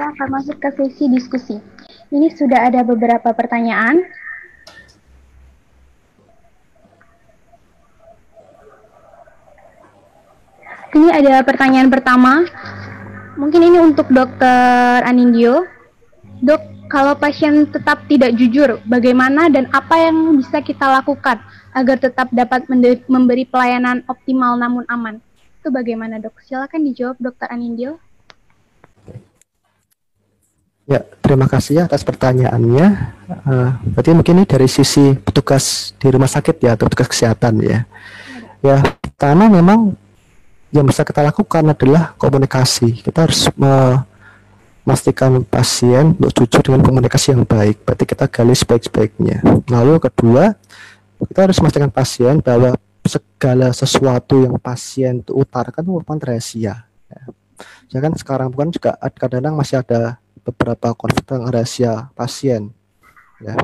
kita akan masuk ke sesi diskusi. Ini sudah ada beberapa pertanyaan. Ini ada pertanyaan pertama. Mungkin ini untuk Dokter Anindyo. Dok, kalau pasien tetap tidak jujur, bagaimana dan apa yang bisa kita lakukan agar tetap dapat memberi pelayanan optimal namun aman? Itu bagaimana dok? Silakan dijawab Dokter Anindyo. Ya, terima kasih ya atas pertanyaannya. Uh, berarti mungkin ini dari sisi petugas di rumah sakit ya, atau petugas kesehatan ya. Ya, pertama memang yang bisa kita lakukan adalah komunikasi. Kita harus memastikan pasien untuk jujur dengan komunikasi yang baik. Berarti kita gali sebaik-baiknya. Lalu kedua, kita harus memastikan pasien bahwa segala sesuatu yang pasien itu utarakan merupakan rahasia. Ya. kan sekarang bukan juga kadang-kadang masih ada beberapa konflik tentang rahasia pasien. Ya.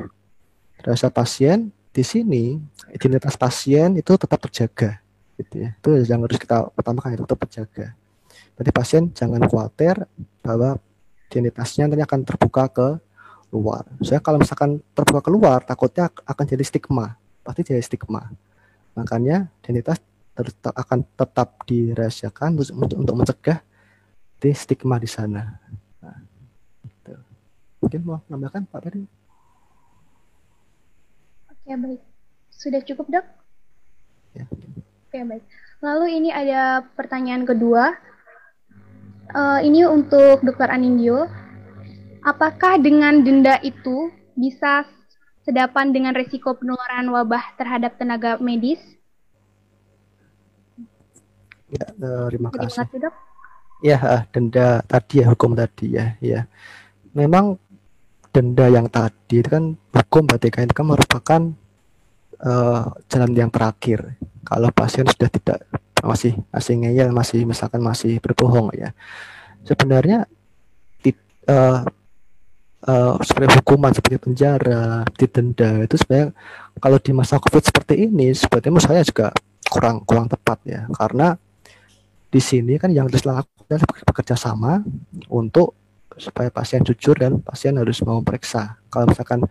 Rahasia pasien di sini identitas pasien itu tetap terjaga. Gitu ya. Itu yang harus kita utamakan itu tetap terjaga. Berarti pasien jangan khawatir bahwa identitasnya nanti akan terbuka ke luar. Saya kalau misalkan terbuka keluar, takutnya akan jadi stigma. Pasti jadi stigma. Makanya identitas akan tetap dirahasiakan untuk, untuk mencegah di stigma di sana. Nah, gitu. Mungkin mau menambahkan Pak Ferry? Oke baik, sudah cukup dok? Ya. Oke baik. Lalu ini ada pertanyaan kedua. Uh, ini untuk Dokter Anindyo. Apakah dengan denda itu bisa sedapan dengan risiko penularan wabah terhadap tenaga medis? Ya, uh, terima kasih. kasih dok. Ya, uh, denda tadi ya hukum tadi ya, ya. Memang denda yang tadi itu kan hukum kan itu kan merupakan uh, jalan yang terakhir. Kalau pasien sudah tidak masih masih ngeyel, masih misalkan masih berbohong ya. Sebenarnya uh, uh, seperti hukuman seperti penjara, didenda itu sebenarnya kalau di masa covid seperti ini sebetulnya saya juga kurang kurang tepat ya karena di sini kan yang harus bekerja sama untuk supaya pasien jujur dan pasien harus mau periksa. Kalau misalkan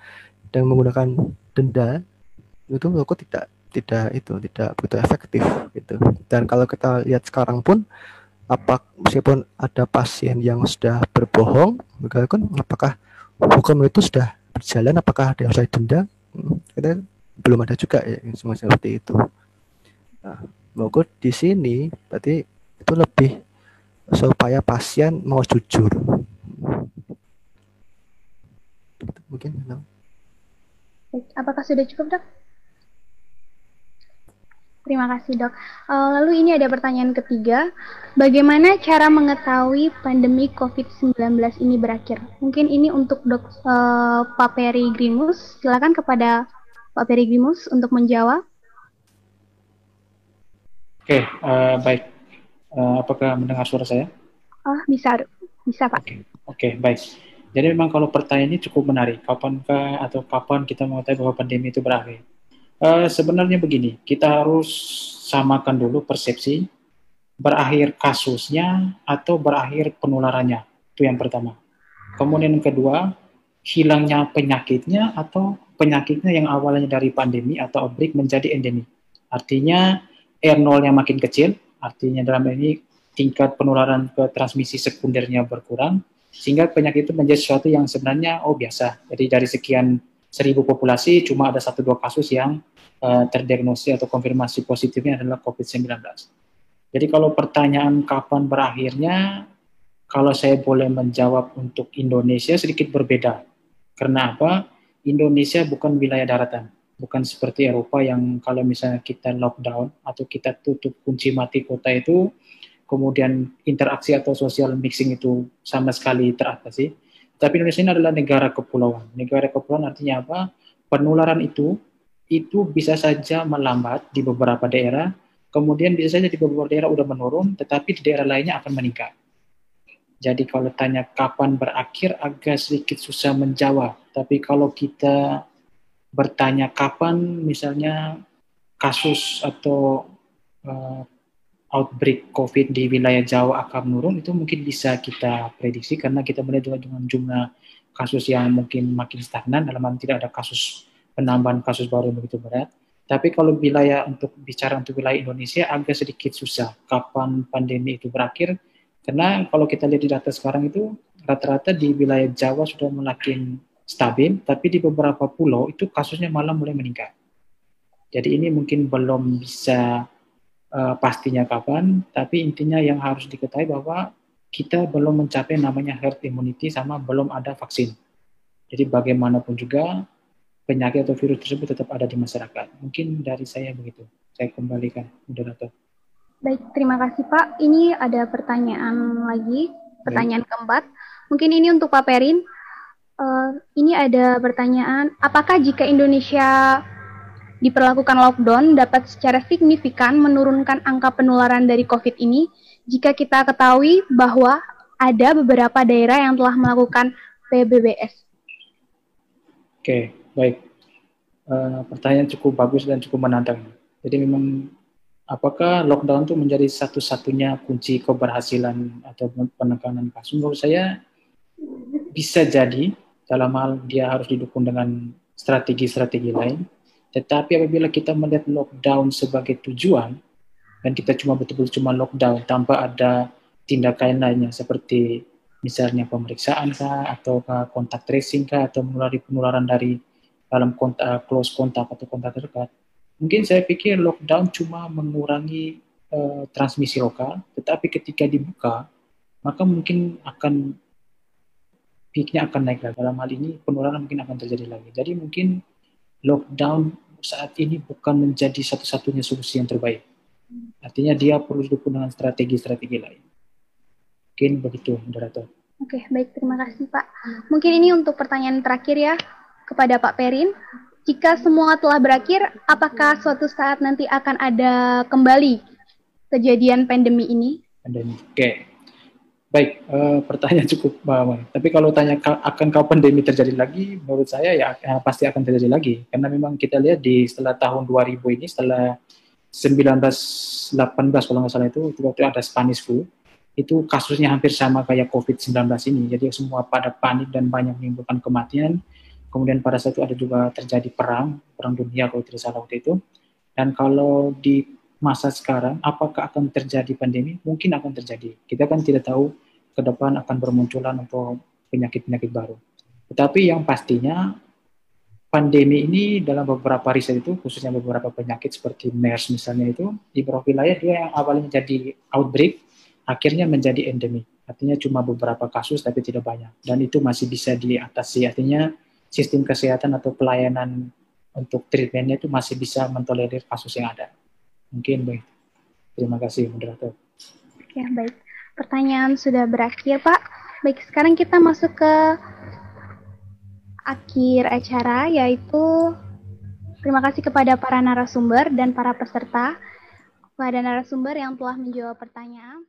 dengan menggunakan denda itu menurutku tidak tidak itu tidak begitu efektif gitu. Dan kalau kita lihat sekarang pun apa meskipun ada pasien yang sudah berbohong, kan apakah hukum itu sudah berjalan apakah yang harus denda hmm, kita belum ada juga ya semua seperti itu nah di sini berarti itu lebih supaya pasien mau jujur mungkin apakah sudah cukup dok Terima kasih dok. Uh, lalu ini ada pertanyaan ketiga, bagaimana cara mengetahui pandemi COVID-19 ini berakhir? Mungkin ini untuk dok uh, Pak Peri Grimus. Silakan kepada Pak Peri Grimus untuk menjawab. Oke, okay, uh, baik. Uh, apakah mendengar suara saya? Oh, bisa, bisa Pak. Oke, okay. okay, baik. Jadi memang kalau pertanyaan ini cukup menarik. Kapankah atau kapan kita mengetahui bahwa pandemi itu berakhir? Uh, sebenarnya begini, kita harus samakan dulu persepsi berakhir kasusnya atau berakhir penularannya. Itu yang pertama. Kemudian yang kedua, hilangnya penyakitnya atau penyakitnya yang awalnya dari pandemi atau outbreak menjadi endemi. Artinya R0-nya makin kecil, artinya dalam ini tingkat penularan ke transmisi sekundernya berkurang, sehingga penyakit itu menjadi sesuatu yang sebenarnya oh biasa. Jadi dari sekian seribu populasi cuma ada satu dua kasus yang uh, terdiagnosis atau konfirmasi positifnya adalah COVID-19. Jadi kalau pertanyaan kapan berakhirnya, kalau saya boleh menjawab untuk Indonesia sedikit berbeda. Karena apa? Indonesia bukan wilayah daratan, bukan seperti Eropa yang kalau misalnya kita lockdown atau kita tutup kunci mati kota itu, kemudian interaksi atau social mixing itu sama sekali teratasi tapi Indonesia ini adalah negara kepulauan. Negara kepulauan artinya apa? Penularan itu itu bisa saja melambat di beberapa daerah, kemudian bisa saja di beberapa daerah udah menurun, tetapi di daerah lainnya akan meningkat. Jadi kalau tanya kapan berakhir agak sedikit susah menjawab. Tapi kalau kita bertanya kapan misalnya kasus atau uh, outbreak COVID di wilayah Jawa akan menurun itu mungkin bisa kita prediksi karena kita melihat dengan jumlah kasus yang mungkin makin stagnan dalam arti tidak ada kasus penambahan kasus baru yang begitu berat. Tapi kalau wilayah untuk bicara untuk wilayah Indonesia agak sedikit susah kapan pandemi itu berakhir karena kalau kita lihat di data sekarang itu rata-rata di wilayah Jawa sudah makin stabil, tapi di beberapa pulau itu kasusnya malah mulai meningkat. Jadi ini mungkin belum bisa uh, pastinya kapan, tapi intinya yang harus diketahui bahwa kita belum mencapai namanya herd immunity sama belum ada vaksin. Jadi bagaimanapun juga penyakit atau virus tersebut tetap ada di masyarakat. Mungkin dari saya begitu. Saya kembalikan, moderator. Baik, terima kasih Pak. Ini ada pertanyaan lagi, pertanyaan Baik. keempat. Mungkin ini untuk Pak Perin. Ini ada pertanyaan, apakah jika Indonesia diperlakukan lockdown dapat secara signifikan menurunkan angka penularan dari COVID ini jika kita ketahui bahwa ada beberapa daerah yang telah melakukan PBBS? Oke, baik. Uh, pertanyaan cukup bagus dan cukup menantang. Jadi memang apakah lockdown itu menjadi satu-satunya kunci keberhasilan atau penekanan kasus? Menurut saya bisa jadi dalam hal dia harus didukung dengan strategi-strategi lain. Tetapi apabila kita melihat lockdown sebagai tujuan dan kita cuma betul-betul cuma lockdown tanpa ada tindakan lainnya seperti misalnya pemeriksaan kah atau kontak tracing kah atau menulari penularan dari dalam kontak close kontak atau kontak terdekat mungkin saya pikir lockdown cuma mengurangi uh, transmisi lokal tetapi ketika dibuka maka mungkin akan peaknya akan naik lagi dalam hal ini penularan mungkin akan terjadi lagi jadi mungkin lockdown saat ini bukan menjadi satu-satunya solusi yang terbaik artinya dia perlu didukung dengan strategi-strategi lain Mungkin begitu, moderator. Oke, baik. Terima kasih, Pak. Mungkin ini untuk pertanyaan terakhir ya kepada Pak Perin. Jika semua telah berakhir, apakah suatu saat nanti akan ada kembali kejadian pandemi ini? Pandemi. Oke. Baik, uh, pertanyaan cukup uh, Tapi kalau tanya akan kapan pandemi terjadi lagi, menurut saya ya, ya pasti akan terjadi lagi. Karena memang kita lihat di setelah tahun 2000 ini, setelah 1918 kalau nggak salah itu, waktu ada Spanish flu, itu kasusnya hampir sama kayak COVID-19 ini. Jadi semua pada panik dan banyak menimbulkan kematian. Kemudian pada saat itu ada juga terjadi perang, perang dunia kalau tidak salah waktu itu. Dan kalau di masa sekarang, apakah akan terjadi pandemi? Mungkin akan terjadi. Kita kan tidak tahu ke depan akan bermunculan atau penyakit-penyakit baru. Tetapi yang pastinya pandemi ini dalam beberapa riset itu khususnya beberapa penyakit seperti MERS misalnya itu di beberapa wilayah dia yang awalnya jadi outbreak akhirnya menjadi endemi. Artinya cuma beberapa kasus tapi tidak banyak. Dan itu masih bisa diatasi. Artinya sistem kesehatan atau pelayanan untuk treatmentnya itu masih bisa mentolerir kasus yang ada. Mungkin baik. Terima kasih moderator. Ya baik. Pertanyaan sudah berakhir Pak. Baik sekarang kita masuk ke akhir acara yaitu terima kasih kepada para narasumber dan para peserta kepada narasumber yang telah menjawab pertanyaan.